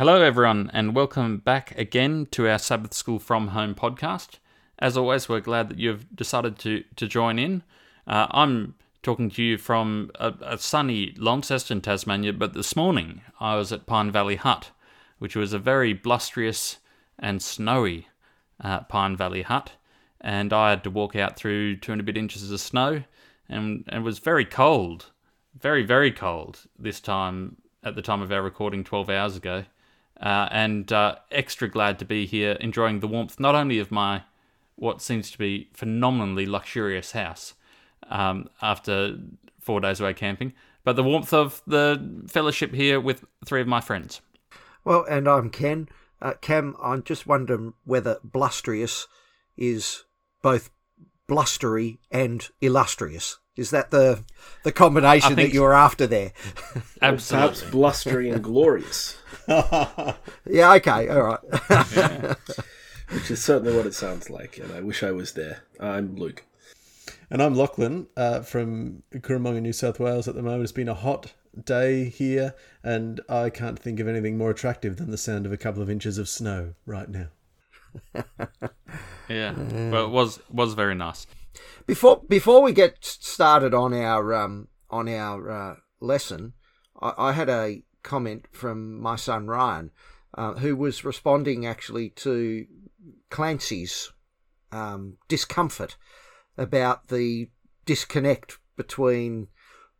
Hello, everyone, and welcome back again to our Sabbath School from Home podcast. As always, we're glad that you've decided to, to join in. Uh, I'm talking to you from a, a, sunny Launceston, Tasmania, but this morning I was at Pine Valley Hut, which was a very blusterous and snowy uh, Pine Valley Hut, and I had to walk out through two and a bit inches of snow, and, and it was very cold, very, very cold this time at the time of our recording 12 hours ago. Uh, and uh, extra glad to be here enjoying the warmth not only of my what seems to be phenomenally luxurious house um, after four days away camping, but the warmth of the fellowship here with three of my friends. Well, and I'm Ken. Uh, Cam, I'm just wondering whether blustrious is both blustery and illustrious. Is that the the combination that you were after there? Absolutely. Perhaps blustery and glorious. yeah, okay, all right. yeah. Which is certainly what it sounds like, and I wish I was there. I'm Luke. And I'm Lachlan uh, from Cooranbong, New South Wales at the moment. It's been a hot day here, and I can't think of anything more attractive than the sound of a couple of inches of snow right now. yeah, well, it was was very nice. Before before we get started on our um, on our uh, lesson, I, I, had a comment from my son Ryan, uh, who was responding actually to Clancy's um, discomfort about the disconnect between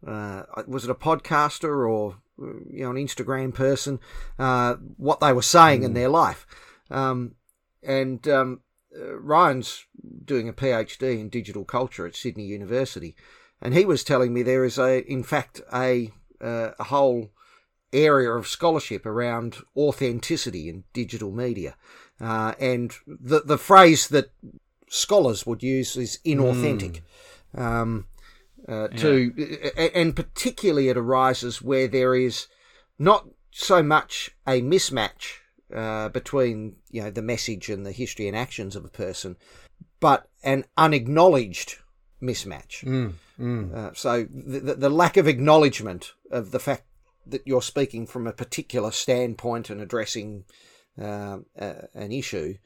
uh, was it a podcaster or you know an Instagram person uh, what they were saying mm. in their life, um, and um, uh, Ryan's doing a PhD in digital culture at Sydney University, and he was telling me there is a in fact a uh, a whole area of scholarship around authenticity in digital media. Uh, and the, the phrase that scholars would use is inauthentic. Mm. Um, uh, to and particularly it arises where there is not so much a mismatch uh, between you know the message and the history and actions of a person, but an unacknowledged mismatch. Mm, mm. Uh, so the, the lack of acknowledgement of the fact that you're speaking from a particular standpoint and addressing uh, an issue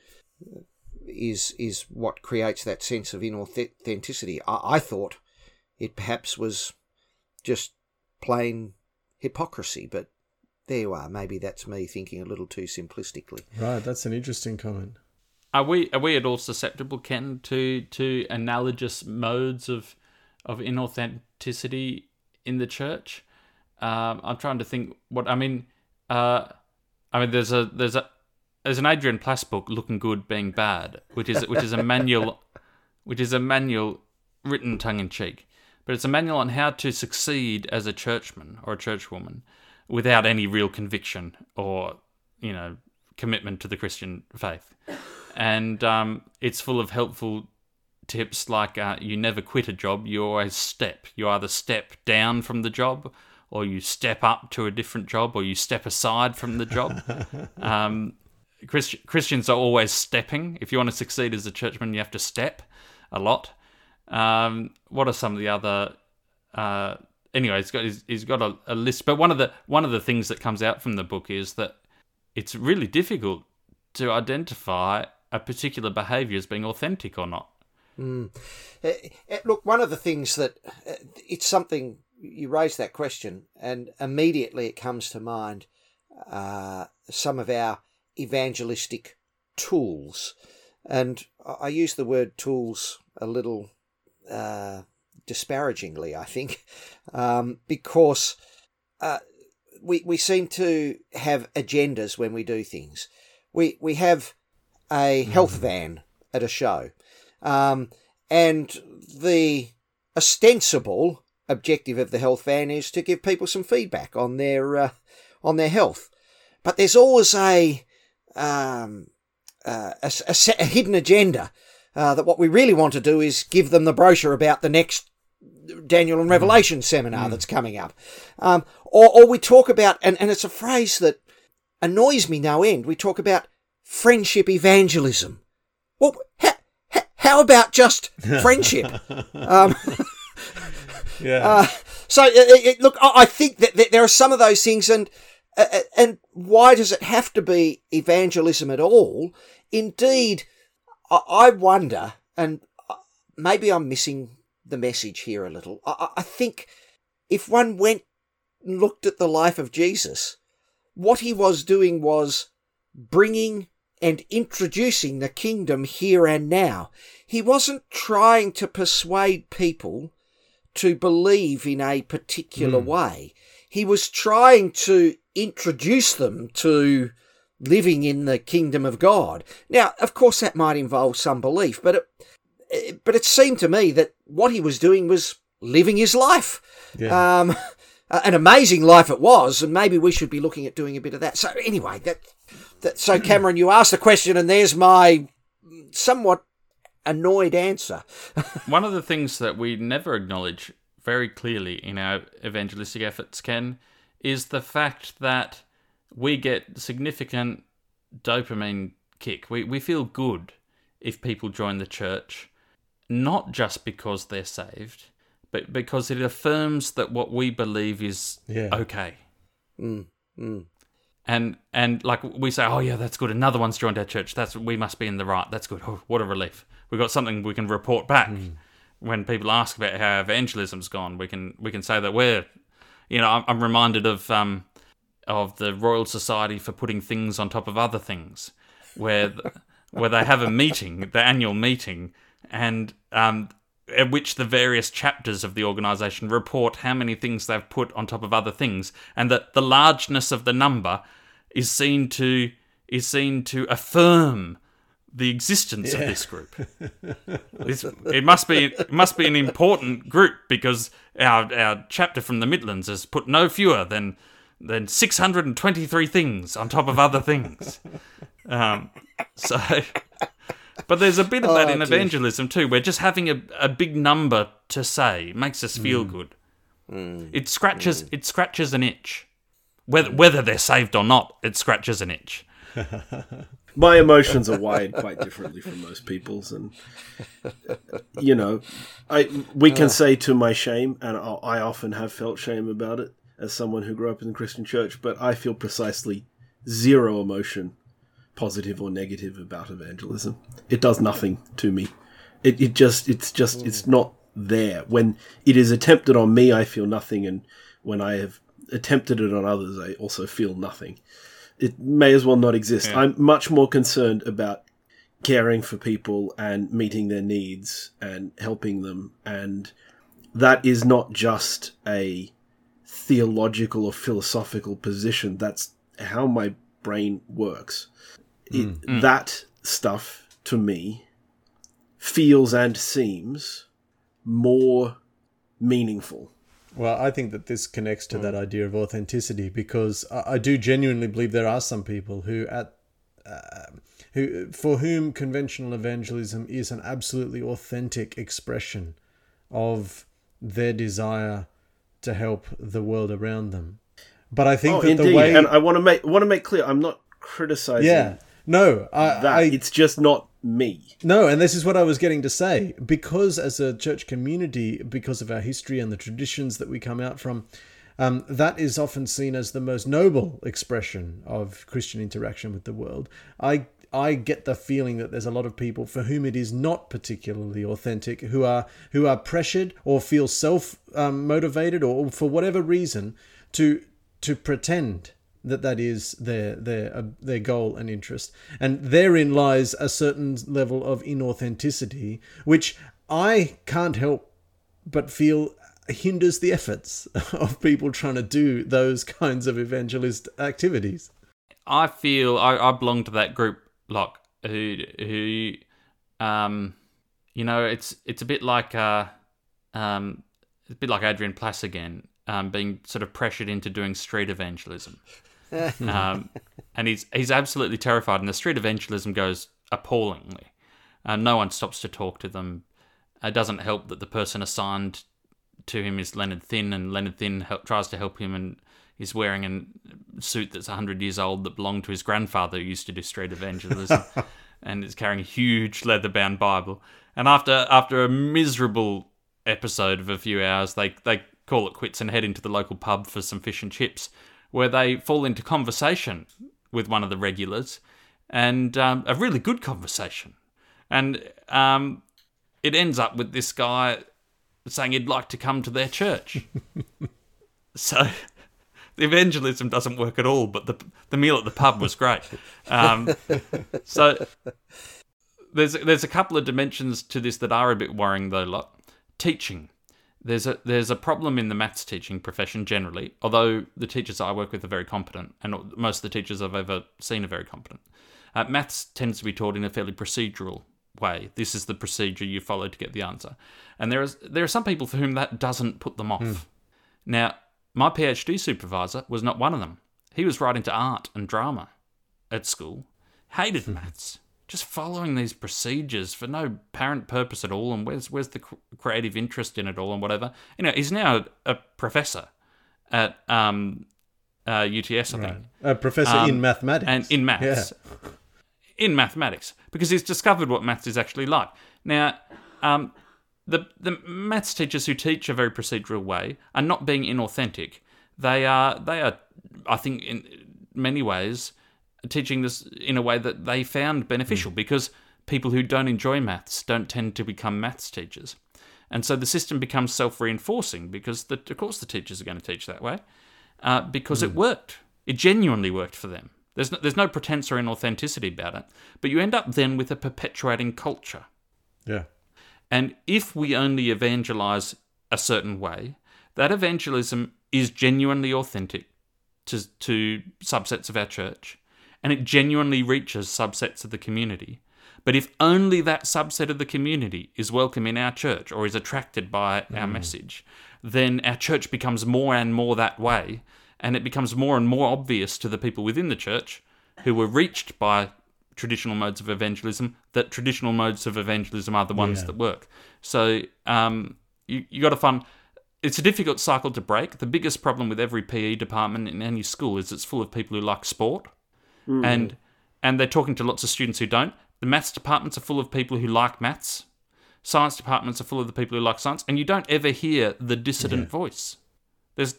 is is what creates that sense of inauthenticity. I, I thought it perhaps was just plain hypocrisy, but there you are. Maybe that's me thinking a little too simplistically. Right, that's an interesting comment. Are we are we at all susceptible, Ken, to to analogous modes of of inauthenticity in the church? Um, I'm trying to think what I mean. Uh, I mean, there's a there's a there's an Adrian Plass book, "Looking Good, Being Bad," which is which is a manual, which is a manual written tongue in cheek, but it's a manual on how to succeed as a churchman or a churchwoman without any real conviction or you know commitment to the Christian faith, and um, it's full of helpful tips like uh, you never quit a job, you always step. You either step down from the job or you step up to a different job, or you step aside from the job. um, Christ- Christians are always stepping. If you want to succeed as a churchman, you have to step a lot. Um, what are some of the other? Uh, anyway, he's got he's, he's got a, a, list. But one of the one of the things that comes out from the book is that it's really difficult to identify a particular behaviour as being authentic or not. Mm. Uh, look, one of the things that uh, it's something you raise that question, and immediately it comes to mind uh, some of our evangelistic tools. And I use the word tools a little uh, disparagingly, I think, um, because uh, we, we seem to have agendas when we do things. We, we have a health mm-hmm. van at a show, um, and the ostensible objective of the health van is to give people some feedback on their uh, on their health. But there's always a um, uh, a, a, a, hidden agenda uh, that what we really want to do is give them the brochure about the next Daniel and Revelation mm. seminar mm. that's coming up, um, or or we talk about and and it's a phrase that annoys me no end. We talk about friendship evangelism. Well, how, how about just friendship? um, yeah. Uh, so it, it, look, I think that, that, there are some of those things, and Uh, and why does it have to be evangelism at all? Indeed, I wonder, and uh, maybe I'm missing the message here a little. I, I think if one went and looked at the life of Jesus, what he was doing was bringing and introducing the kingdom here and now. He wasn't trying to persuade people to believe in a particular mm. way. He was trying to introduce them to living in the kingdom of God. Now, of course, that might involve some belief, but it, but it seemed to me that what he was doing was living his life. Yeah. Um, an amazing life it was, and maybe we should be looking at doing a bit of that. So anyway, that, that so Cameron, you asked the question, and there's my somewhat annoyed answer. One of the things that we never acknowledge very clearly in our evangelistic efforts, Ken, is the fact that we get significant dopamine kick. We we feel good if people join the church, not just because they're saved, but because it affirms that what we believe is yeah. okay. Mm, mm. And and like we say, oh yeah, that's good. Another one's joined our church. That's we must be in the right. That's good. Oh, what a relief. We've got something we can report back. Mm. When people ask about how evangelism's gone, we can we can say that we're, you know, I'm, I'm reminded of um, of the Royal Society for putting things on top of other things, where where they have a meeting, the annual meeting, and um, at which the various chapters of the organisation report how many things they've put on top of other things, and that the largeness of the number is seen to is seen to affirm the existence yeah. of this group. it must be it must be an important group because our our chapter from the Midlands has put no fewer than than 623 things on top of other things. Um, so, but there's a bit of that oh, in evangelism too, where just having a, a big number to say makes us feel mm. good. Mm. It scratches mm. it scratches an itch, whether whether they're saved or not. It scratches an itch. My emotions are wired quite differently from most people's, and you know, I we can say to my shame, and I often have felt shame about it as someone who grew up in the Christian church, but I feel precisely zero emotion, positive or negative, about evangelism. It does nothing to me. It, it just, it's just, it's mm. not there. When it is attempted on me, I feel nothing, and when I have attempted it on others, I also feel nothing. It may as well not exist. Yeah. I'm much more concerned about caring for people and meeting their needs and helping them, and that is not just a theological or philosophical position. That's how my brain works. It, mm. That stuff, to me, feels and seems more meaningful. Well, I think that this connects to mm. that idea of authenticity because I, I, do genuinely believe there are some people who at uh, who for whom conventional evangelism is an absolutely authentic expression of their desire to help the world around them. But I think oh, that indeed. the way and I want to make want to make clear, I'm not criticizing. Yeah, no, I, that I, it's just not me. No, and this is what I was getting to say. Because as a church community, because of our history and the traditions that we come out from, um, that is often seen as the most noble expression of Christian interaction with the world. I I get the feeling that there's a lot of people for whom it is not particularly authentic, who are who are pressured or feel self um, motivated or for whatever reason to to pretend that that is their their uh, their goal and interest, and therein lies a certain level of inauthenticity, which I can't help but feel hinders the efforts of people trying to do those kinds of evangelist activities. I feel I, I belong to that group like who who um you know it's it's a bit like uh um a bit like Adrian Plass again um being sort of pressured into doing street evangelism um and he's he's absolutely terrified and the street evangelism goes appallingly. Uh, no one stops to talk to them. It doesn't help that the person assigned to him is Leonard Thynn and Leonard Thynn help, tries to help him and is wearing a suit that's 100 years old that belonged to his grandfather who used to do street evangelism and is carrying a huge leather bound Bible. And after after a miserable episode of a few hours, they, they call it quits and head into the local pub for some fish and chips, where they fall into conversation with one of the regulars, and um, a really good conversation, and um, it ends up with this guy saying he'd like to come to their church. so the evangelism doesn't work at all, but the the meal at the pub was great. Um, so there's there's a couple of dimensions to this that are a bit worrying though. Like teaching, there's a there's a problem in the maths teaching profession generally. Although the teachers I work with are very competent, and most of the teachers I've ever seen are very competent. Uh, maths tends to be taught in a fairly procedural way. This is the procedure you follow to get the answer, and there is there are some people for whom that doesn't put them off. Now, my PhD supervisor was not one of them. He was right into art and drama at school, hated maths, just following these procedures for no apparent purpose at all. And where's where's the creative interest in it all and whatever? You know, he's now a professor at um, uh, UTS, I think, A professor Um, in mathematics. and in maths, in mathematics, because he's discovered what maths is actually like. Now, um, the the maths teachers who teach a very procedural way are not being inauthentic. They are they are, I think, in many ways, teaching this in a way that they found beneficial because people who don't enjoy maths don't tend to become maths teachers. And so the system becomes self reinforcing because, the, of course, the teachers are going to teach that way uh, because it worked. It genuinely worked for them. There's no, there's no pretense or inauthenticity about it. But you end up then with a perpetuating culture. yeah. And if we only evangelize a certain way, that evangelism is genuinely authentic to, to subsets of our church, and it genuinely reaches subsets of the community. But if only that subset of the community is welcome in our church or is attracted by our message, then our church becomes more and more that way, and it becomes more and more obvious to the people within the church who were reached by traditional modes of evangelism that traditional modes of evangelism are the ones Yeah. that work. So um, you you got to find it's a difficult cycle to break. The biggest problem with every PE department in any school is it's full of people who like sport, Hmm. and and they're talking to lots of students who don't. The maths departments are full of people who like maths. Science departments are full of the people who like science, and you don't ever hear the dissident voice. There's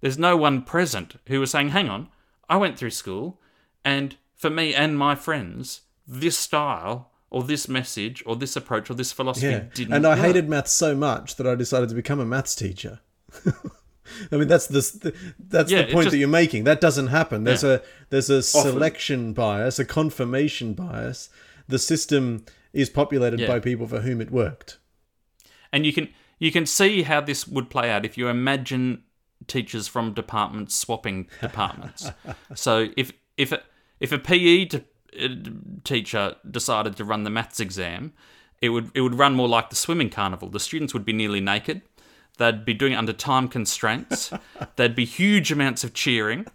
there's no one present who is saying, "Hang on, I went through school, and for me and my friends, this style or this message or this approach or this philosophy Yeah. didn't." And I work." hated maths so much that I decided to become a maths teacher. I mean, that's the that's Yeah, the point just- that you're making. That doesn't happen. There's Yeah. a there's a selection bias, a confirmation bias. The system is populated Yeah. by people for whom it worked. And you can you can see how this would play out if you imagine teachers from departments swapping departments. so if if a, if a PE uh, teacher decided to run the maths exam, it would it would run more like the swimming carnival. The students would be nearly naked. They'd be doing it under time constraints. There'd be huge amounts of cheering.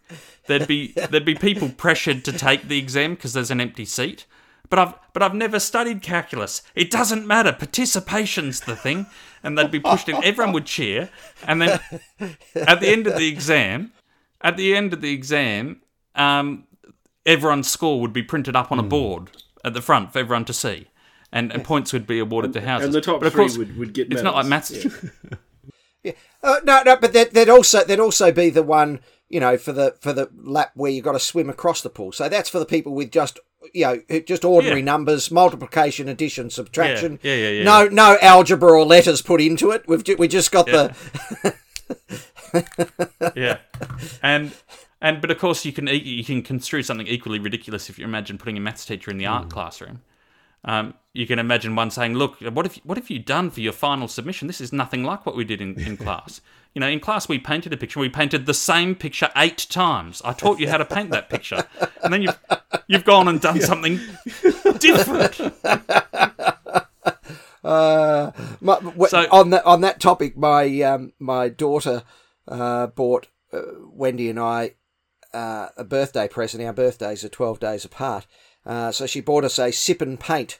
There'd be there'd be people pressured to take the exam because there's an empty seat. But I've but I've never studied calculus. It doesn't matter. Participation's the thing. And they'd be pushed in. Everyone would cheer. And then at the end of the exam, at the end of the exam, um, everyone's score would be printed up on Hmm. a board at the front for everyone to see. And, and points would be awarded to houses. and the top but of three would- would get It's not like medals. maths. Uh, no, no, but that, that'd also that'd also be the one you know for the for the lap where you've got to swim across the pool. So that's for the people with just you know just ordinary Yeah. numbers, multiplication, addition, subtraction. Yeah, yeah, yeah, yeah. No, no algebra or letters put into it. We've ju- we just got the yeah, and and but of course you can you can construe something equally ridiculous if you imagine putting a maths teacher in the Hmm. art classroom. Um, you can imagine one saying, "Look, what have you, what have you done for your final submission? This is nothing like what we did in, in class. You know, in class we painted a picture. We painted the same picture eight times. I taught you how to paint that picture, and then you've you've gone and done something different. Uh, my, So- on that on that topic, my um, my daughter uh, bought uh, Wendy and I uh, a birthday present. Our birthdays are twelve days apart, uh, so she bought us a sip and paint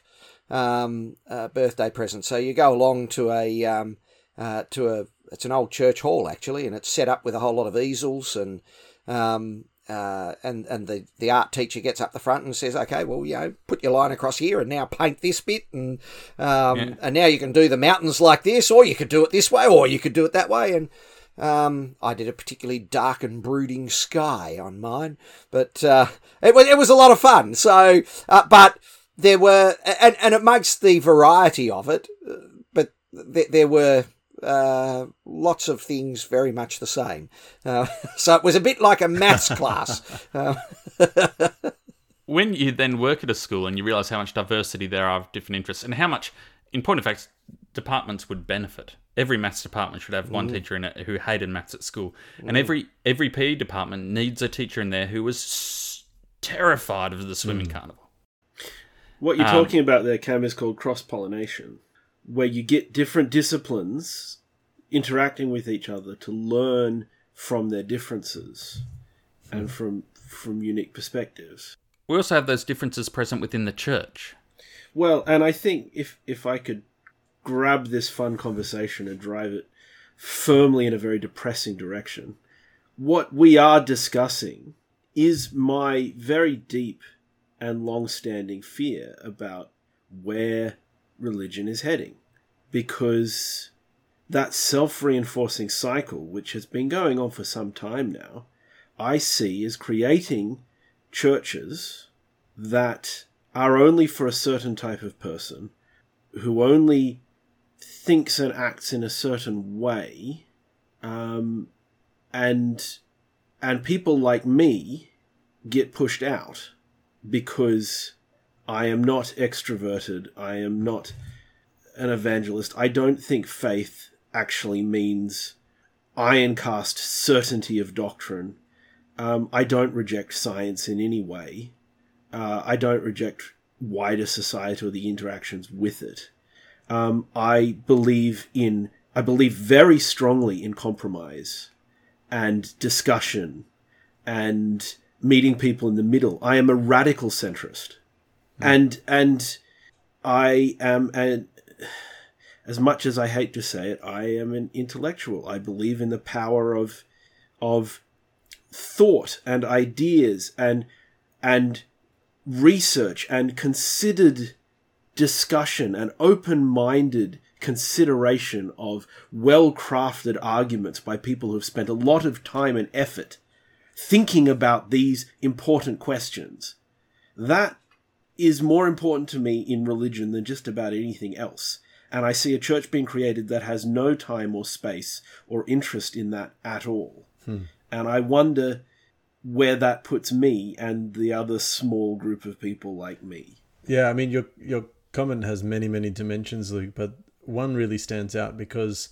um, uh, birthday present. So you go along to a um, uh, to a it's an old church hall actually, and it's set up with a whole lot of easels and. Um, uh, and and the, the art teacher gets up the front and says, "Okay, well, you know, put your line across here, and now paint this bit, and um, Yeah. and now you can do the mountains like this, or you could do it this way, or you could do it that way." And Um, I did a particularly dark and brooding sky on mine, but uh, it was it was a lot of fun. So, uh, but there were, and and it makes the variety of it. uh, But th- there were uh, lots of things very much the same. Uh, so it was a bit like a maths class. Uh, when you then work at a school and you realize how much diversity there are of different interests and how much, in point of fact, departments would benefit. Every maths department should have one mm. teacher in it who hated maths at school, and mm. every every PE department needs a teacher in there who was s- terrified of the swimming mm. carnival. What you're Um, talking about there, Cam, is called cross pollination, where you get different disciplines interacting with each other to learn from their differences and hmm. from from unique perspectives. We also have those differences present within the church. Well, and I think if if I could grab this fun conversation and drive it firmly in a very depressing direction, what we are discussing is my very deep and long-standing fear about where religion is heading because that self-reinforcing cycle which has been going on for some time now I see is creating churches that are only for a certain type of person who only thinks and acts in a certain way um, and and people like me get pushed out because I am not extroverted I am not an evangelist. I don't think faith actually means ironcast certainty of doctrine. Um, I don't reject science in any way. Uh, I don't reject wider society or the interactions with it. Um, I believe in, I believe very strongly in compromise and discussion and meeting people in the middle. I am a radical centrist, and and I am an as much as I hate to say it, I am an intellectual. I believe in the power of of thought and ideas and and research and considered discussion and open-minded consideration of well-crafted arguments by people who've spent a lot of time and effort thinking about these important questions. That is more important to me in religion than just about anything else. And I see a church being created that has no time or space or interest in that at all. Hmm. And I wonder where that puts me and the other small group of people like me. Yeah, I mean your your comment has many many dimensions, Luke, but one really stands out because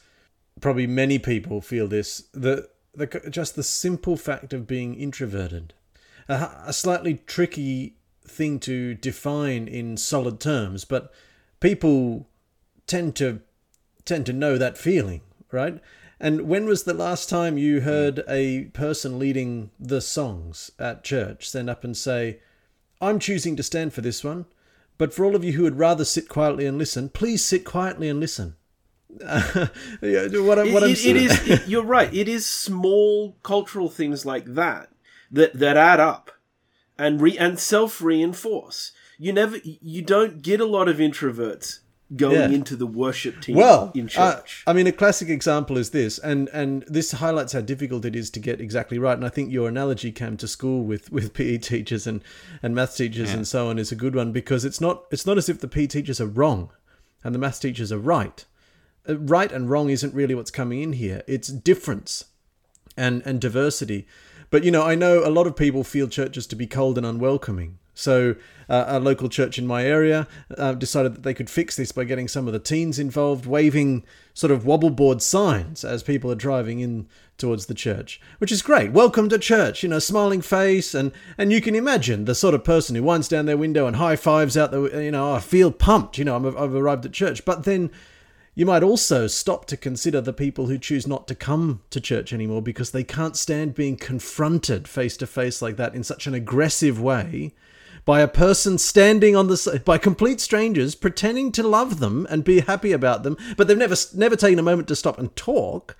probably many people feel this the the just the simple fact of being introverted, a, a slightly tricky thing to define in solid terms, but people tend to tend to know that feeling, right? And when was the last time you heard a person leading the songs at church stand up and say, I'm choosing to stand for this one, but for all of you who would rather sit quietly and listen, please sit quietly and listen. What, what I'm It- it- it saying- it- you're right. It is small cultural things like that that that add up and re and self reinforce. You never. You don't get a lot of introverts going Yeah. into the worship team Well, in uh, church. I mean, a classic example is this, and and this highlights how difficult it is to get exactly right. And I think your analogy came to school with with PE teachers and and math teachers and so on is a good one because it's not it's not as if the PE teachers are wrong and the math teachers are right. Uh, Right and wrong isn't really what's coming in here. It's difference and and diversity. But you know, I know a lot of people feel churches to be cold and unwelcoming. So uh, a local church in my area uh, decided that they could fix this by getting some of the teens involved, waving sort of wobbleboard signs as people are driving in towards the church, which is great. Welcome to church, you know, smiling face, and and you can imagine the sort of person who winds down their window and high fives out the, you know, I feel pumped, you know, I'm, I've arrived at church. But then you might also stop to consider the people who choose not to come to church anymore because they can't stand being confronted face to face like that in such an aggressive way by a person standing on the by complete strangers pretending to love them and be happy about them, but they've never never taken a moment to stop and talk.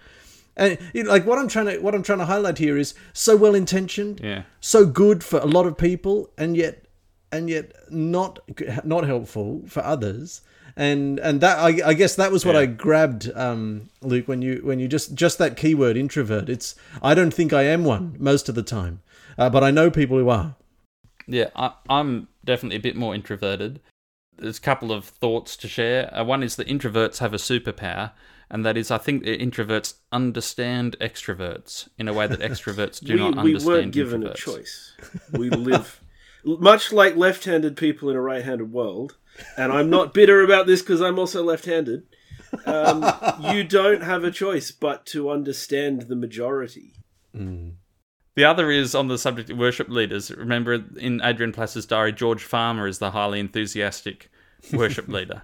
And you know, like what I'm trying to what I'm trying to highlight here is so well intentioned, Yeah. so good for a lot of people, and yet and yet not not helpful for others. and and that I, I guess that was what Yeah. I grabbed, um, Luke, when you when you just just that keyword introvert. It's I don't think I am one most of the time, uh, but I know people who are. Yeah, I, I'm definitely a bit more introverted. There's a couple of thoughts to share. Uh, one is that introverts have a superpower, and that is I think that introverts understand extroverts in a way that extroverts do we, not we understand weren't given a choice. We live much like left-handed people in a right-handed world, and I'm not bitter about this because I'm also left-handed. Um, you don't have a choice but to understand the majority. The other is on the subject of worship leaders. Remember in Adrian Plass's diary, George Farmer is the highly enthusiastic worship leader,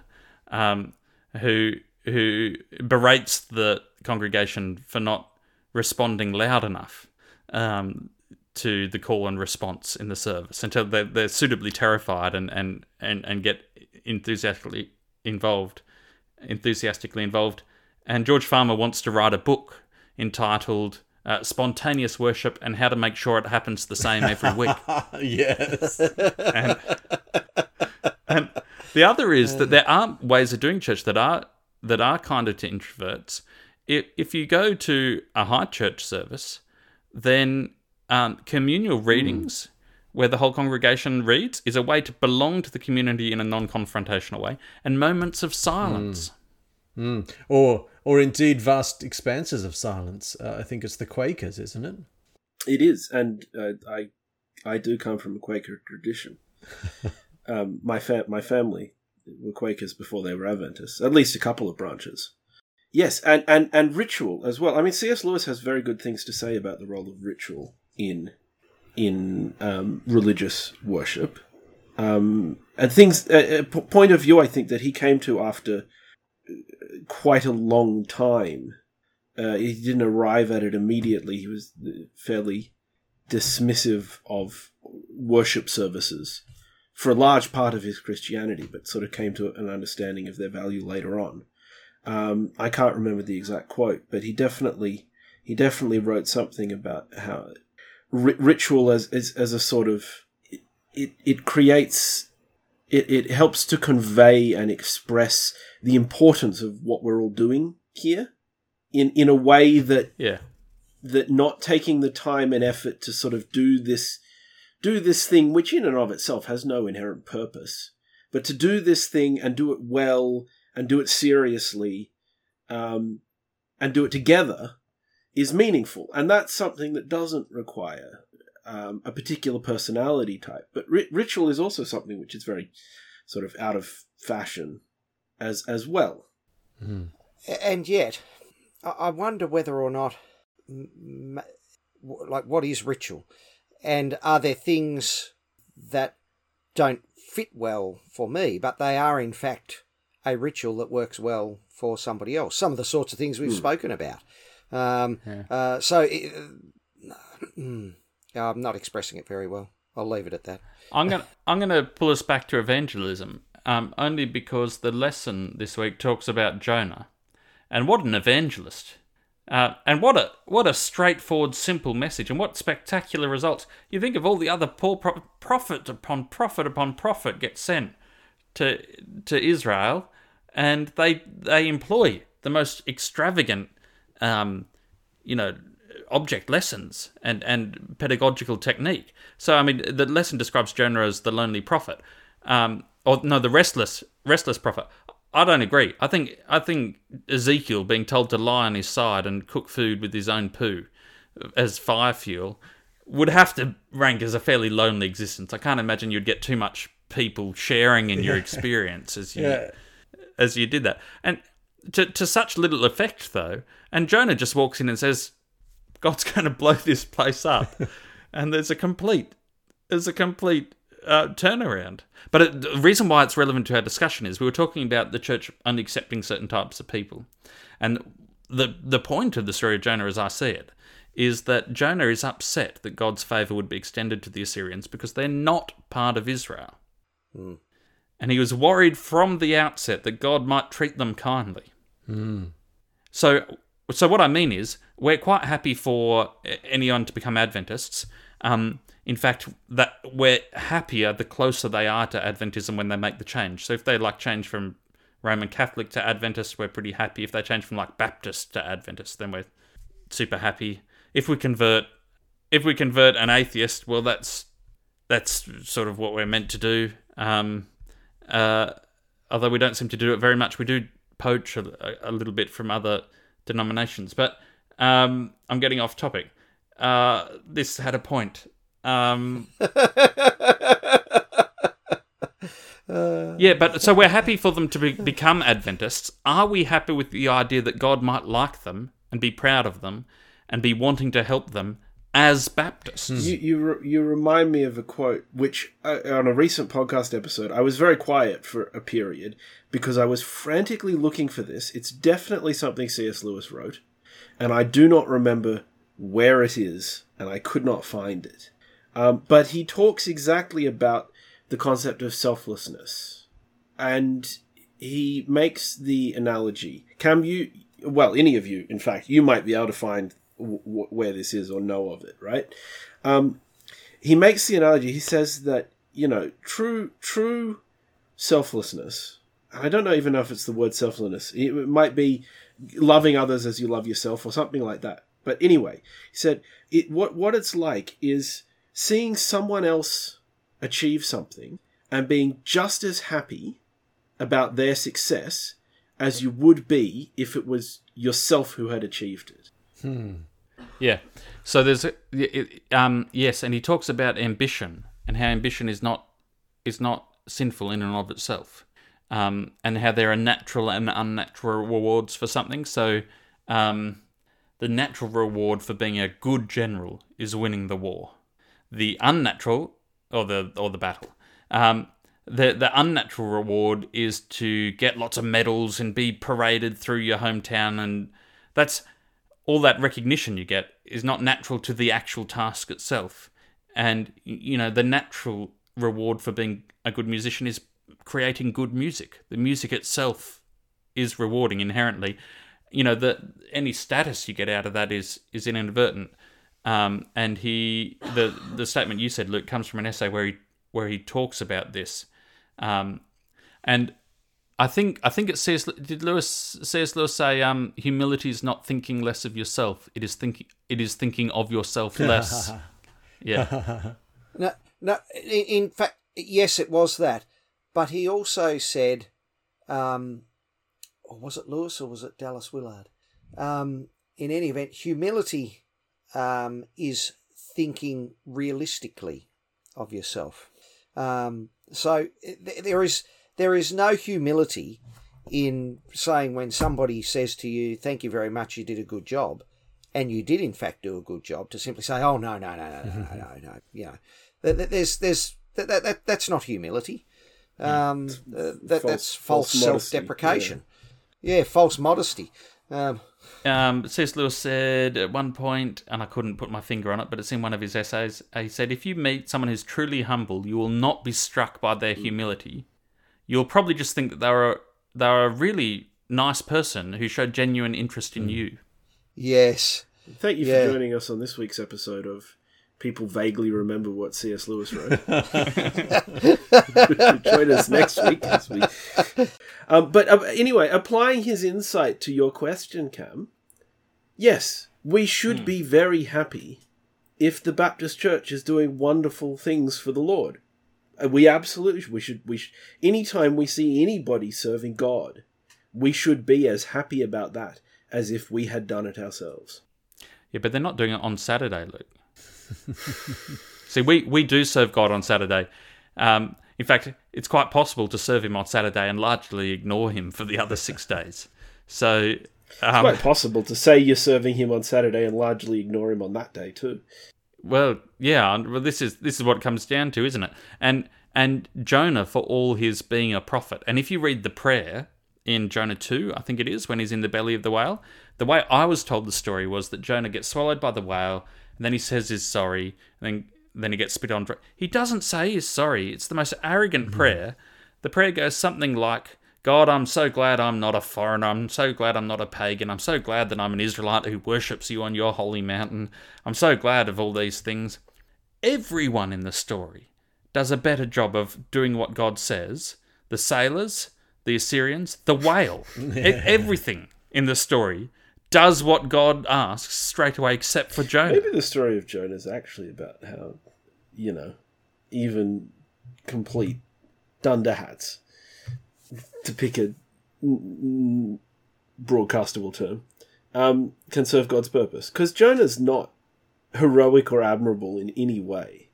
um, who who berates the congregation for not responding loud enough um, to the call and response in the service until they're, they're suitably terrified and, and, and, and get enthusiastically involved, enthusiastically involved. And George Farmer wants to write a book entitled uh, "Spontaneous Worship and How to Make Sure It Happens the Same Every Week." yes. and, and the other is that there are ways of doing church that are that are kinder to introverts. If if you go to a high church service, then um, communal readings. Where the whole congregation reads is a way to belong to the community in a non-confrontational way, and moments of silence. Or or indeed vast expanses of silence. Uh, I think it's the Quakers, isn't it? It is, and uh, I I do come from a Quaker tradition. um, my fa- my family were Quakers before they were Adventists, at least a couple of branches. Yes, and, and, and ritual as well. I mean, C.S. Lewis has very good things to say about the role of ritual in in um, religious worship, um, and things. A, a p- point of view, I think that he came to after uh, quite a long time. Uh, he didn't arrive at it immediately. He was uh, fairly dismissive of worship services for a large part of his Christianity, but sort of came to an understanding of their value later on. Um, I can't remember the exact quote, but he definitely he definitely wrote something about how ri- ritual as, as as a sort of it, it creates it, it helps to convey and express the importance of what we're all doing here in in a way that Yeah, that not taking the time and effort to sort of do this do this thing which in and of itself has no inherent purpose but to do this thing and do it well and do it seriously um, and do it together is meaningful. And that's something that doesn't require um, a particular personality type but ri- ritual is also something which is very sort of out of fashion as as well And yet, I I wonder whether or not, m- m- like, what is ritual? And are there things that don't fit well for me, but they are, in fact, a ritual that works well for somebody else? Some of the sorts of things we've spoken about. Um, Yeah. uh, so, it, I'm not expressing it very well. I'll leave it at that. I'm gonna I'm gonna pull us back to evangelism, um, only because the lesson this week talks about Jonah, and what an evangelist, uh, and what a what a straightforward, simple message, and what spectacular results. You think of all the other poor pro- prophet upon prophet upon prophet get sent to to Israel, and they they employ the most extravagant, um, you know, object lessons and and pedagogical technique. So I mean, the lesson describes Jonah as the lonely prophet, um, or no, the restless restless prophet. I don't agree. I think I think Ezekiel being told to lie on his side and cook food with his own poo as fire fuel would have to rank as a fairly lonely existence. I can't imagine you'd get too much people sharing in your experience as you Yeah. as you did that. And to to such little effect though. And Jonah just walks in and says, "God's going to blow this place up," and there's a complete there's a complete uh, turnaround. But it, the reason why it's relevant to our discussion is we were talking about the church only accepting certain types of people, and the the point of the story of Jonah, as I see it, is that Jonah is upset that God's favor would be extended to the Assyrians because they're not part of Israel. And he was worried from the outset that God might treat them kindly. So, so what I mean is, we're quite happy for anyone to become Adventists. Um, in fact, that we're happier the closer they are to Adventism when they make the change. So, if they like change from Roman Catholic to Adventist, we're pretty happy. If they change from like Baptist to Adventist, then we're super happy. If we convert, if we convert an atheist, well, that's that's sort of what we're meant to do. Um, uh, although we don't seem to do it very much, we do poach a, a little bit from other denominations. But um, I'm getting off topic. Uh, this had a point. Um, yeah, but so we're happy for them to be, become Adventists. Are we happy with the idea that God might like them and be proud of them and be wanting to help them as Baptists? You you, re- you remind me of a quote which uh, on a recent podcast episode I was very quiet for a period because I was frantically looking for this. It's definitely something C.S. Lewis wrote, and I do not remember where it is, and I could not find it. Um, but he talks exactly about the concept of selflessness, and he makes the analogy. Cam, you well, any of you, in fact, you might be able to find w- where this is or know of it, right? Um, he makes the analogy. He says that you know, true, true selflessness. I don't know even know if it's the word selflessness. It might be loving others as you love yourself or something like that. But anyway, he said it. What what it's like is seeing someone else achieve something and being just as happy about their success as you would be if it was yourself who had achieved it. Yeah. So there's a, um yes, and he talks about ambition and how ambition is not is not sinful in and of itself, um, and how there are natural and unnatural rewards for something. So, um, the natural reward for being a good general is winning the war. The unnatural or the or the battle. Um, the the unnatural reward is to get lots of medals and be paraded through your hometown, and that's all that recognition you get is not natural to the actual task itself. And you know, the natural reward for being a good musician is creating good music. The music itself is rewarding inherently. You know, the any status you get out of that is is inadvertent. Um, and he the the statement you said, Luke, comes from an essay where he where he talks about this. Um, and I think I think it says did Lewis says Lewis say um, humility is not thinking less of yourself. It is thinking it is thinking of yourself less. yeah. No, no. In, in fact, yes, it was that. But he also said, um, or was it Lewis or was it Dallas Willard? Um, in any event, humility um, is thinking realistically of yourself. Um, so th- there is there is no humility in saying when somebody says to you, "Thank you very much, you did a good job," and you did in fact do a good job, to simply say, "Oh no, no, no, no, no, no, no," no. you know, Th- th- there's there's that, that, that that's not humility. Um, uh, that false- that's false, false self-deprecation. Yeah. false modesty. Um, Um, C.S. Lewis said at one point, and I couldn't put my finger on it, but it's in one of his essays. He said, "If you meet someone who's truly humble, you will not be struck by their humility. You'll probably just think that they're a, they're a really nice person who showed genuine interest in you." yes. Thank you Yeah. for joining us on this week's episode of People Vaguely Remember What C.S. Lewis wrote. Join us next week as we. Um, but uh, anyway, applying his insight to your question, Cam, yes, we should be very happy if the Baptist Church is doing wonderful things for the Lord. Uh, We absolutely we should we should, anytime we see anybody serving God, we should be as happy about that as if we had done it ourselves. Yeah, but they're not doing it on Saturday, Luke. See, we, we do serve God on Saturday. Um, in fact, it's quite possible to serve Him on Saturday and largely ignore Him for the other six days. So, um, quite possible to say you're serving him on Saturday and largely ignore him on that day too. Well, yeah. Well, this is this is what it comes down to, isn't it? And and Jonah, for all his being a prophet, and if you read the prayer in Jonah two, I think it is when he's in the belly of the whale. The way I was told the story was that Jonah gets swallowed by the whale, and then he says he's sorry, and then then he gets spit on. He doesn't say he's sorry. It's the most arrogant mm-hmm. prayer. The prayer goes something like, God, I'm so glad I'm not a foreigner. I'm so glad I'm not a pagan. I'm so glad that I'm an Israelite who worships you on your holy mountain. I'm so glad of all these things. Everyone in the story does a better job of doing what God says. The sailors, the Assyrians, the whale, e- everything in the story does what God asks straight away, except for Jonah. Maybe the story of Jonah is actually about how, you know, even complete dunderhats, to pick a mm, broadcastable term, um, can serve God's purpose. Because Jonah's not heroic or admirable in any way.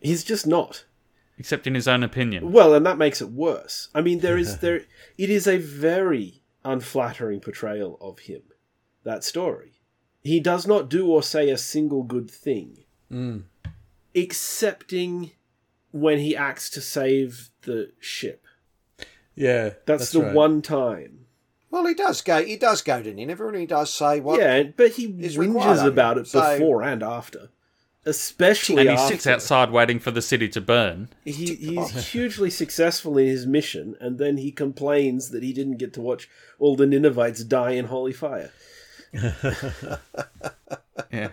He's just not. Except in his own opinion. Well, and that makes it worse. I mean, there is there. It is a very unflattering portrayal of him. That story. He does not do or say a single good thing, excepting when he acts to save the ship. Yeah, That's, the right. one time. Well, he does go. He does go to Nineveh, and he does say what. yeah, but he is whinges about it So- before and after, especially And he after. sits outside waiting for the city to burn. He, he's hugely successful in his mission, and then he complains that he didn't get to watch all the Ninevites die in holy fire. Yeah.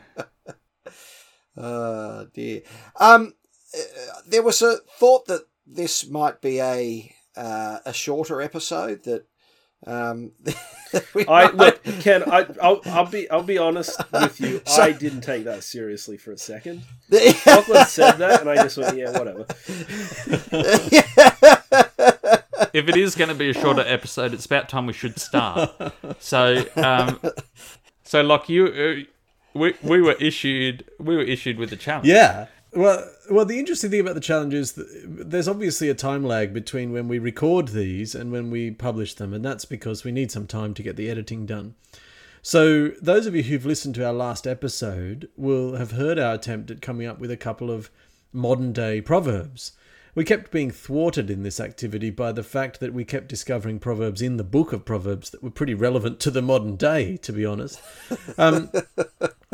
Oh dear. Um, uh, there was a thought that this might be a uh, a shorter episode that. Um, we I might- look, Ken. I, I'll, I'll be, I'll be honest with you. So- I didn't take that seriously for a second. Lachlan said that, and I just went, "Yeah, whatever." if it is going to be a shorter episode, it's about time we should start. So, um, so Locke, you, uh, we, we were issued, we were issued with a challenge. Yeah. Well, well, the interesting thing about the challenge is there's obviously a time lag between when we record these and when we publish them, and that's because we need some time to get the editing done. So, those of you who've listened to our last episode will have heard our attempt at coming up with a couple of modern day proverbs. We kept being thwarted in this activity by the fact that we kept discovering proverbs in the book of Proverbs that were pretty relevant to the modern day, to be honest. Um,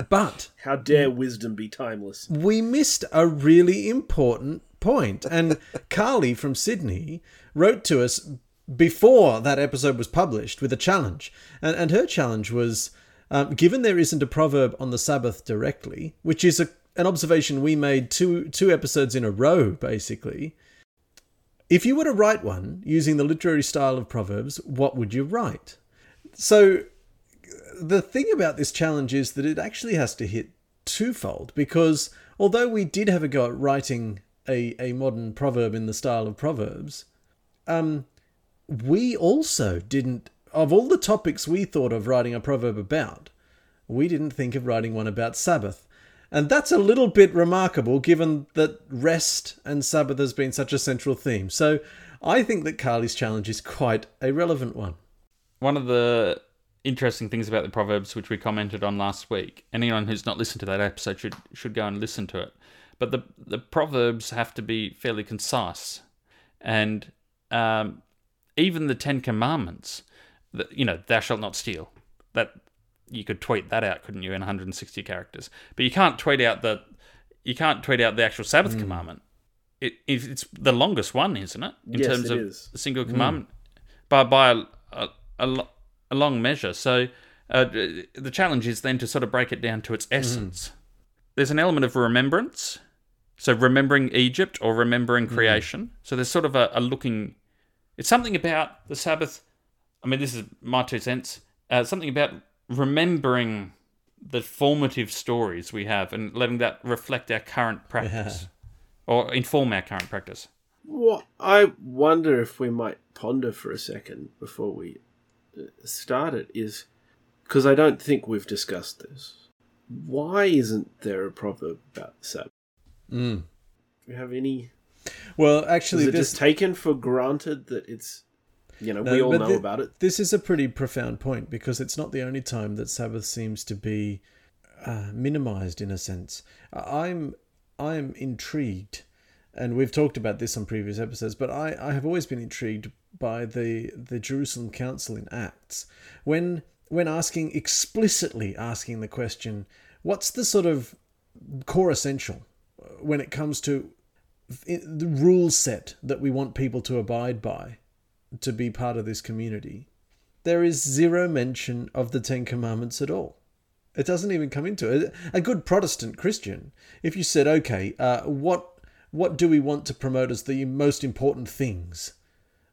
but How dare wisdom be timeless? we missed a really important point. And Carly from Sydney wrote to us before that episode was published with a challenge. And, and her challenge was um, given there isn't a proverb on the Sabbath directly, which is a, an observation we made two, two episodes in a row, basically. If you were to write one using the literary style of Proverbs, what would you write? So the thing about this challenge is that it actually has to hit twofold because although we did have a go at writing a, a modern proverb in the style of Proverbs, um, we also didn't, of all the topics we thought of writing a proverb about, we didn't think of writing one about Sabbath. And that's a little bit remarkable given that rest and Sabbath has been such a central theme. So I think that Carly's challenge is quite a relevant one. One of the interesting things about the Proverbs, which we commented on last week, anyone who's not listened to that episode should should go and listen to it. But the the Proverbs have to be fairly concise, and um, even the Ten Commandments, the, you know, thou shalt not steal. That you could tweet that out, couldn't you, in 160 characters? But you can't tweet out the you can't tweet out the actual Sabbath commandment. It, it it's the longest one, isn't it? In Yes, terms it of is. a single commandment, by by a, a, a, a long measure. So uh, the challenge is then to sort of break it down to its essence. There's an element of remembrance, so remembering Egypt or remembering creation. So there's sort of a, a looking. It's something about the Sabbath. I mean, this is my two cents. Uh, something about remembering the formative stories we have and letting that reflect our current practice or inform our current practice. What I wonder if we might ponder for a second before we start it is because I don't think we've discussed this. Why isn't there a proverb about the Sabbath? Mm. Do you have any? Well, Is actually, it this just taken for granted that it's, you know, we all know thi- about it? This is a pretty profound point because it's not the only time that Sabbath seems to be uh, minimized in a sense. I'm I'm intrigued, and we've talked about this on previous episodes, but I, I have always been intrigued by the the Jerusalem Council in Acts when when asking explicitly asking the question, what's the sort of core essential when it comes to the rule set that we want people to abide by to be part of this community, there is zero mention of the Ten Commandments at all. It doesn't even come into it. A good Protestant Christian, if you said, okay, uh, what what do we want to promote as the most important things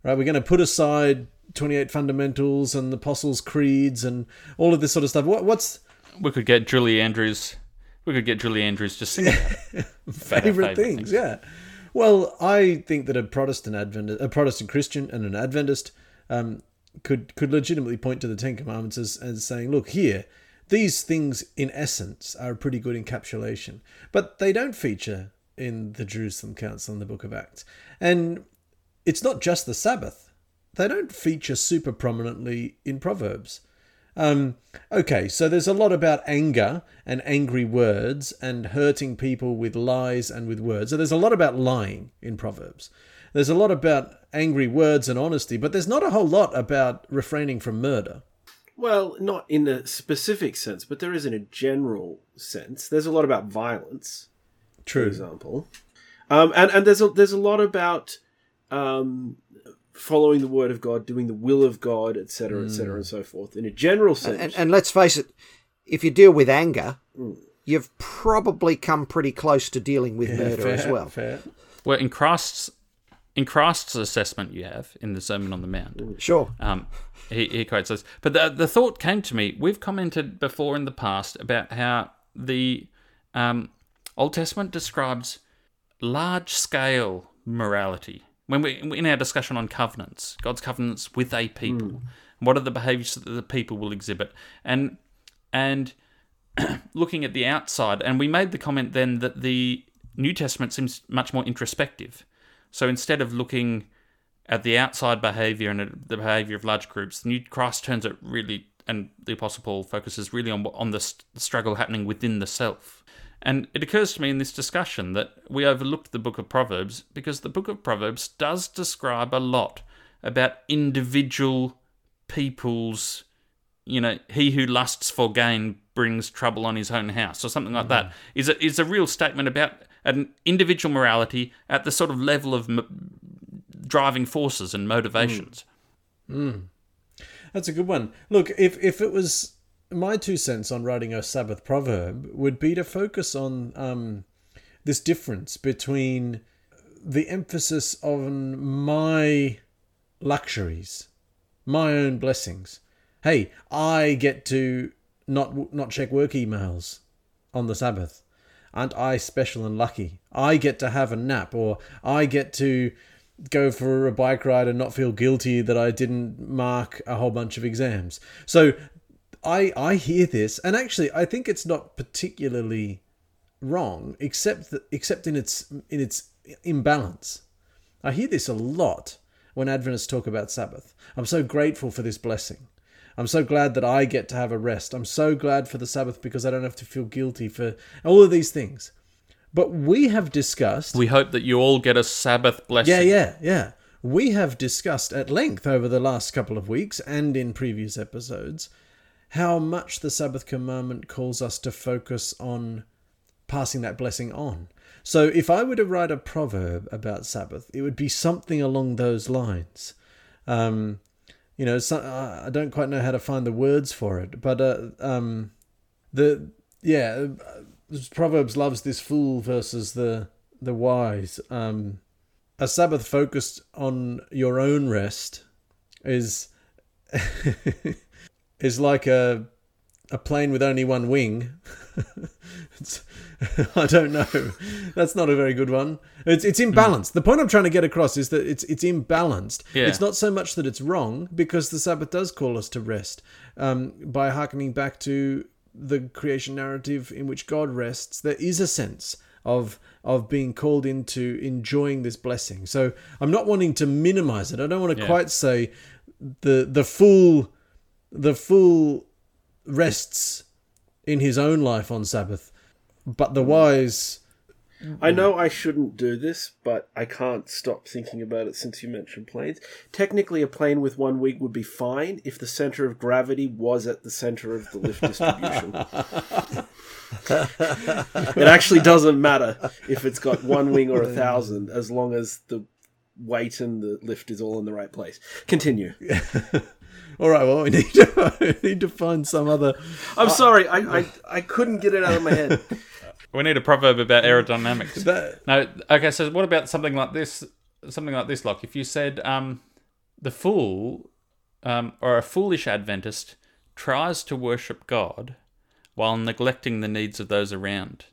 right? We're going to put aside 28 fundamentals and the apostles' creeds and all of this sort of stuff. What, what's We could get Julie Andrews. We could get Julie Andrews just singing favorite things? Yeah. Well, I think that a Protestant Adventist, a Protestant Christian, and an Adventist um, could could legitimately point to the Ten Commandments as, as saying, "Look here, these things in essence are a pretty good encapsulation, but they don't feature in the Jerusalem Council in the Book of Acts, and it's not just the Sabbath; they don't feature super prominently in Proverbs." Um, okay, so there's a lot about anger and angry words and hurting people with lies and with words. So there's a lot about lying in Proverbs. There's a lot about angry words and honesty, but there's not a whole lot about refraining from murder. Well, not in a specific sense, but there is in a general sense. There's a lot about violence, for True. example, um, and and there's a there's a lot about um, following the word of God, doing the will of God, etc., etc., and so forth. In a general sense, And, and let's face it, if you deal with anger, you've probably come pretty close to dealing with murder fair, as well. Fair. Well, in Christ's in Christ's assessment, you have in the Sermon on the Mount. Sure. Um, he, he quotes this. But the, the thought came to me. We've commented before in the past about how the um, Old Testament describes large scale morality. When we in our discussion on covenants, God's covenants with a people, hmm. what are the behaviors that the people will exhibit, and and looking at the outside, and we made the comment then that the New Testament seems much more introspective. So instead of looking at the outside behavior and at the behavior of large groups, the New Christ turns it really, and the Apostle Paul focuses really on on the st- struggle happening within the self. And it occurs to me in this discussion that we overlooked the book of Proverbs because the book of Proverbs does describe a lot about individual people's, you know, he who lusts for gain brings trouble on his own house, or something like that. Mm-hmm. Is a, is a real statement about an individual morality at the sort of level of m- driving forces and motivations. Mm. Mm. That's a good one. Look, if if it was my two cents on writing a Sabbath proverb would be to focus on um, this difference between the emphasis on my luxuries, my own blessings. Hey, I get to not not check work emails on the Sabbath. Aren't I special and lucky? I get to have a nap, or I get to go for a bike ride and not feel guilty that I didn't mark a whole bunch of exams. So I I hear this, and actually I think it's not particularly wrong, except that, except in its in its imbalance. I hear this a lot when Adventists talk about Sabbath. I'm so grateful for this blessing. I'm so glad that I get to have a rest. I'm so glad for the Sabbath because I don't have to feel guilty for all of these things. But we have discussed We hope that you all get a Sabbath blessing. yeah, yeah, yeah. We have discussed at length over the last couple of weeks and in previous episodes how much the Sabbath commandment calls us to focus on passing that blessing on. So if I were to write a proverb about Sabbath, it would be something along those lines. Um, you know, so, uh, I don't quite know how to find the words for it, but uh, um, the yeah, uh, Proverbs loves this fool versus the the wise. Um, a Sabbath focused on your own rest is is like a a plane with only one wing. I don't know. That's not a very good one. It's it's imbalanced. The point I'm trying to get across is that it's it's imbalanced. Yeah. It's not so much that it's wrong because the Sabbath does call us to rest um, by harkening back to the creation narrative in which God rests. There is a sense of of being called into enjoying this blessing. So I'm not wanting to minimize it. I don't want to Yeah. quite say the the fool the fool rests in his own life on Sabbath, but the wise I know I shouldn't do this, but I can't stop thinking about it since you mentioned planes. Technically, a plane with one wing would be fine if the center of gravity was at the center of the lift distribution. it actually doesn't matter if it's got one wing or a thousand, as long as the weight and the lift is all in the right place. Continue. All right, well, we need to we need to find some other. I'm sorry, I, I I couldn't get it out of my head. We need a proverb about aerodynamics. That, No, okay. So what about something like this? Something like this, like if you said, um, the fool um, or a foolish Adventist tries to worship God while neglecting the needs of those around.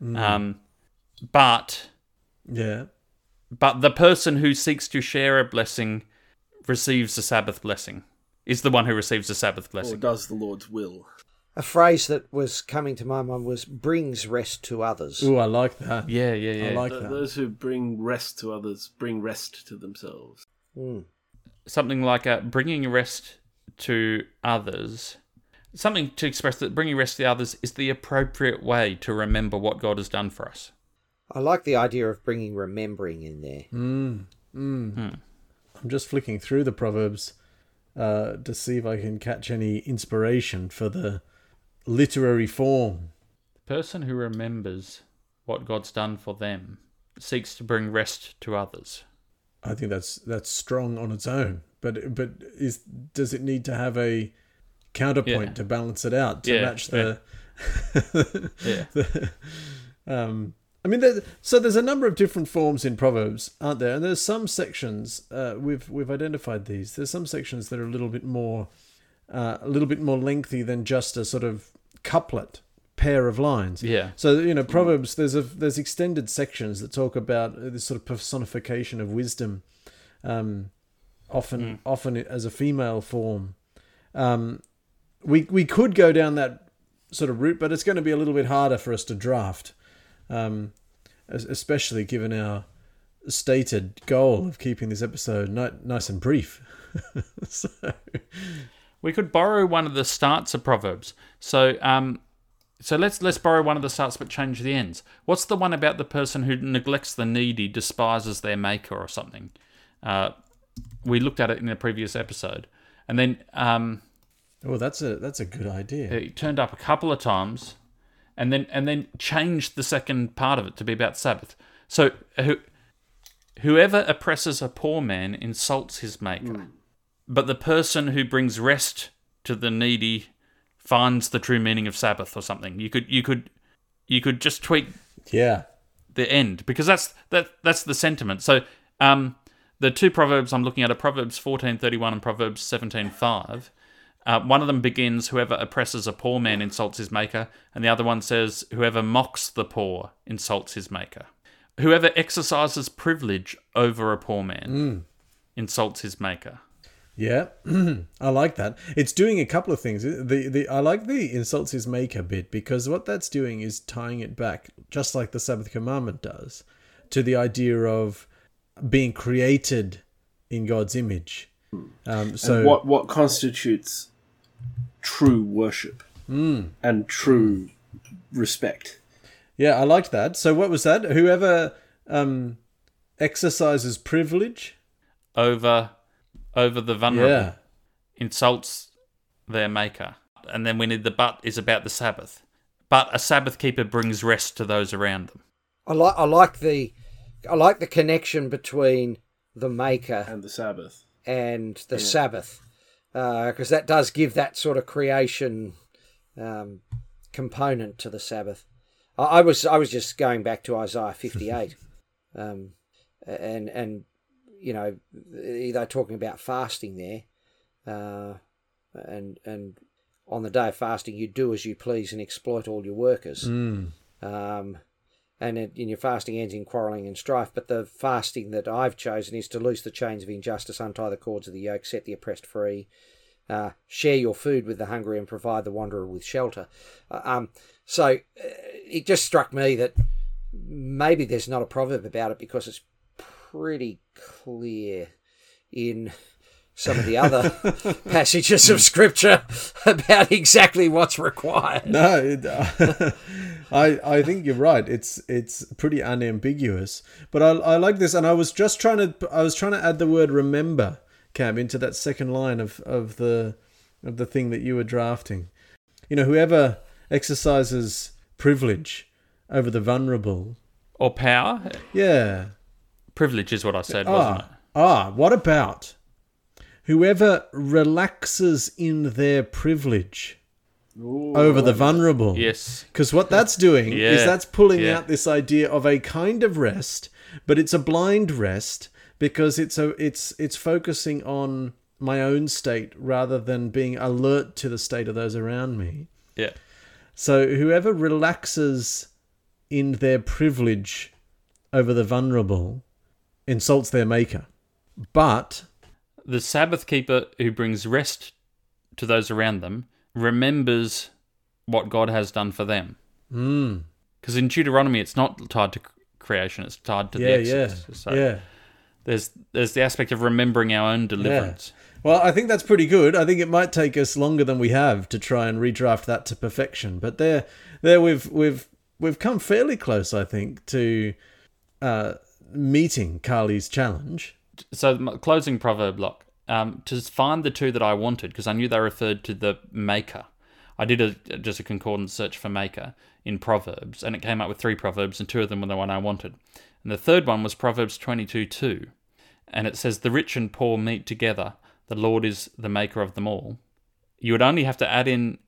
Um, but Yeah. but the person who seeks to share a blessing receives the Sabbath blessing. Is the one who receives the Sabbath Or blessing. does the Lord's will. A phrase that was coming to my mind was brings rest to others. Ooh, I like that. Yeah, yeah, yeah. I like Th- that. Those who bring rest to others bring rest to themselves. Mm. something like uh, bringing rest to others. Something to express that bringing rest to others is the appropriate way to remember what God has done for us. I like the idea of bringing remembering in there. Mm. Mm. I'm just flicking through the Proverbs uh, to see if I can catch any inspiration for the literary form. The person who remembers what God's done for them seeks to bring rest to others. I think that's that's strong on its own, but but is does it need to have a counterpoint Yeah. to balance it out to Yeah, match the? Yeah. the- um, I mean, there, so there's a number of different forms in Proverbs, aren't there? And there's some sections uh, we've we've identified these. There's some sections that are a little bit more uh, a little bit more lengthy than just a sort of couplet pair of lines. Yeah. So you know, Proverbs. There's a there's extended sections that talk about this sort of personification of wisdom, um, often often as a female form. Um, we we could go down that sort of route, but it's going to be a little bit harder for us to draft, um, especially given our stated goal of keeping this episode ni- nice and brief. so, We could borrow one of the starts of Proverbs. So, um, so let's let's borrow one of the starts, but change the ends. What's the one about the person who neglects the needy, despises their maker, or something? Uh, we looked at it in a previous episode, and then um, oh, that's a that's a good idea. it turned up a couple of times, and then and then changed the second part of it to be about Sabbath. So, who, whoever oppresses a poor man insults his maker, but the person who brings rest to the needy finds the true meaning of Sabbath, or something. You could you could you could just tweak Yeah. the end because that's that that's the sentiment. So um, the two proverbs I'm looking at are Proverbs 14:31 and Proverbs 17:5. Uh, one of them begins, "Whoever oppresses a poor man insults his maker," and the other one says, "Whoever mocks the poor insults his maker." Whoever exercises privilege over a poor man insults his maker. Yeah, I like that. It's doing a couple of things. The the I like the insults his maker bit because what that's doing is tying it back, just like the Sabbath commandment does, to the idea of being created in God's image. Um, so and what what constitutes true worship and true respect? yeah, I liked that. So what was that? Whoever um, exercises privilege. Over over the vulnerable Yeah, insults their maker. And then we need the but is about the Sabbath. But a Sabbath keeper brings rest to those around them. I like I like the I like the connection between the maker And the Sabbath. and the Sabbath, because that does give that sort of creation um, component to the Sabbath. I, I was I was just going back to Isaiah fifty eight, um, and and you know they're talking about fasting there, uh, and and on the day of fasting you do as you please and exploit all your workers. Um, and in your fasting ends in quarrelling and strife. But the fasting that I've chosen is to loose the chains of injustice, untie the cords of the yoke, set the oppressed free, uh, share your food with the hungry, and provide the wanderer with shelter. Uh, um, so uh, it just struck me that maybe there's not a proverb about it because it's pretty clear in some of the other passages of scripture about exactly what's required. no, it, I I think you're right. It's it's pretty unambiguous. But I I like this, and I was just trying to I was trying to add the word remember, Cam, into that second line of of the of the thing that you were drafting. You know, whoever exercises privilege over the vulnerable. Or power. Yeah. Privilege is what I said, wasn't it? Ah, ah, what about whoever relaxes in their privilege over the vulnerable? Yes. Because what that's doing is that's pulling yeah. out this idea of a kind of rest, but it's a blind rest because it's a it's it's focusing on my own state rather than being alert to the state of those around me. Yeah. So whoever relaxes in their privilege over the vulnerable insults their maker. But The Sabbath keeper who brings rest to those around them remembers what God has done for them. mm, Because in Deuteronomy, it's not tied to creation; it's tied to yeah, the yeah, Exodus. So yeah. there's there's the aspect of remembering our own deliverance. Well, I think that's pretty good. I think it might take us longer than we have to try and redraft that to perfection. But there, there we've we've we've come fairly close, I think, to uh, meeting Carly's challenge. So my closing proverb block. Um, to find the two that I wanted, because I knew they referred to the maker. I did a just a concordance search for maker in Proverbs, and it came up with three proverbs, and two of them were the one I wanted. And the third one was Proverbs twenty two two, and it says, "The rich and poor meet together. The Lord is the maker of them all." You would only have to add in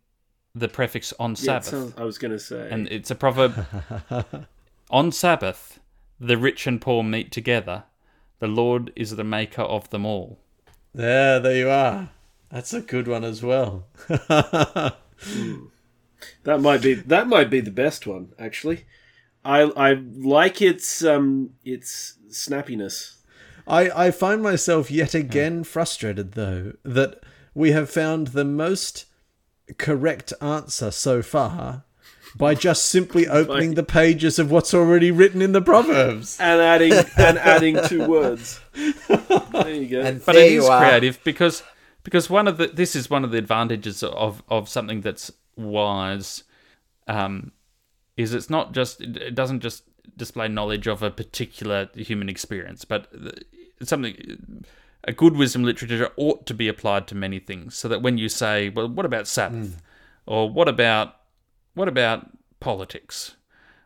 the prefix on Yeah, Sabbath, sounds- I was going to say. and it's a proverb. on Sabbath, the rich and poor meet together. The Lord is the maker of them all. There, there you are. That's a good one as well. That might be that might be the best one actually. I I like its um its snappiness. I, I find myself yet again frustrated, though, that we have found the most correct answer so far by just simply opening the pages of what's already written in the Proverbs. And adding and adding two words. There you go. And But it is are. creative because because one of the this is one of the advantages of of something that's wise, um, is it's not just it it doesn't just display knowledge of a particular human experience, but it's something. A good wisdom literature ought to be applied to many things, so that when you say, "Well, what about Sabbath?" or "What about what about politics?"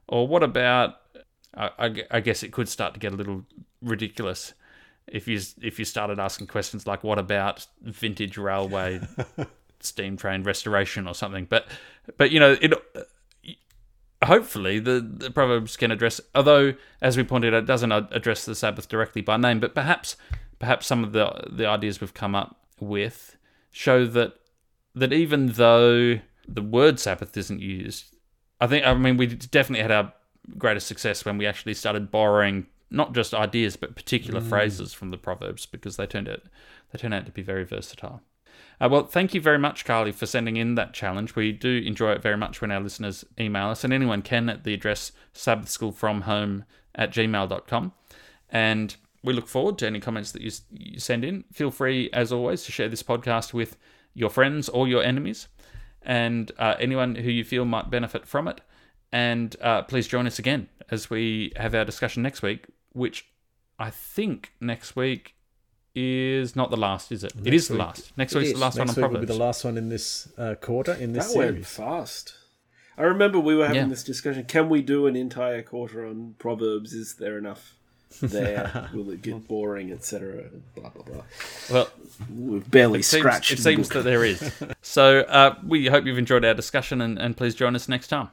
or "What about?" I, I I guess it could start to get a little ridiculous if you if you started asking questions like what about vintage railway steam train restoration or something but but you know it uh, hopefully the, the proverbs can address although as we pointed out it doesn't address the sabbath directly by name but perhaps perhaps some of the the ideas we've come up with show that that even though the word sabbath isn't used i think i mean we definitely had our greatest success when we actually started borrowing not just ideas but particular phrases from the proverbs because they turned out they turned out to be very versatile uh, well, thank you very much, Carly, for sending in that challenge. We do enjoy it very much when our listeners email us, and anyone can at the address sabbathschoolfromhome at gmail.com. And we look forward to any comments that you, you send in. Feel free, as always, to share this podcast with your friends or your enemies and uh, anyone who you feel might benefit from it. And uh, please join us again as we have our discussion next week, which I think next week is not the last, is it? it is the last. Next it week's is. the last Next one week on will be the last one in this uh, quarter, in this that went series. fast. I remember we were having Yeah. this discussion. Can we do an entire quarter on Proverbs? Is there enough there? Will it get boring, etc.? Blah blah blah. Well, We've barely it seems, scratched. it seems that there is. so uh, we hope you've enjoyed our discussion and, and please join us next time.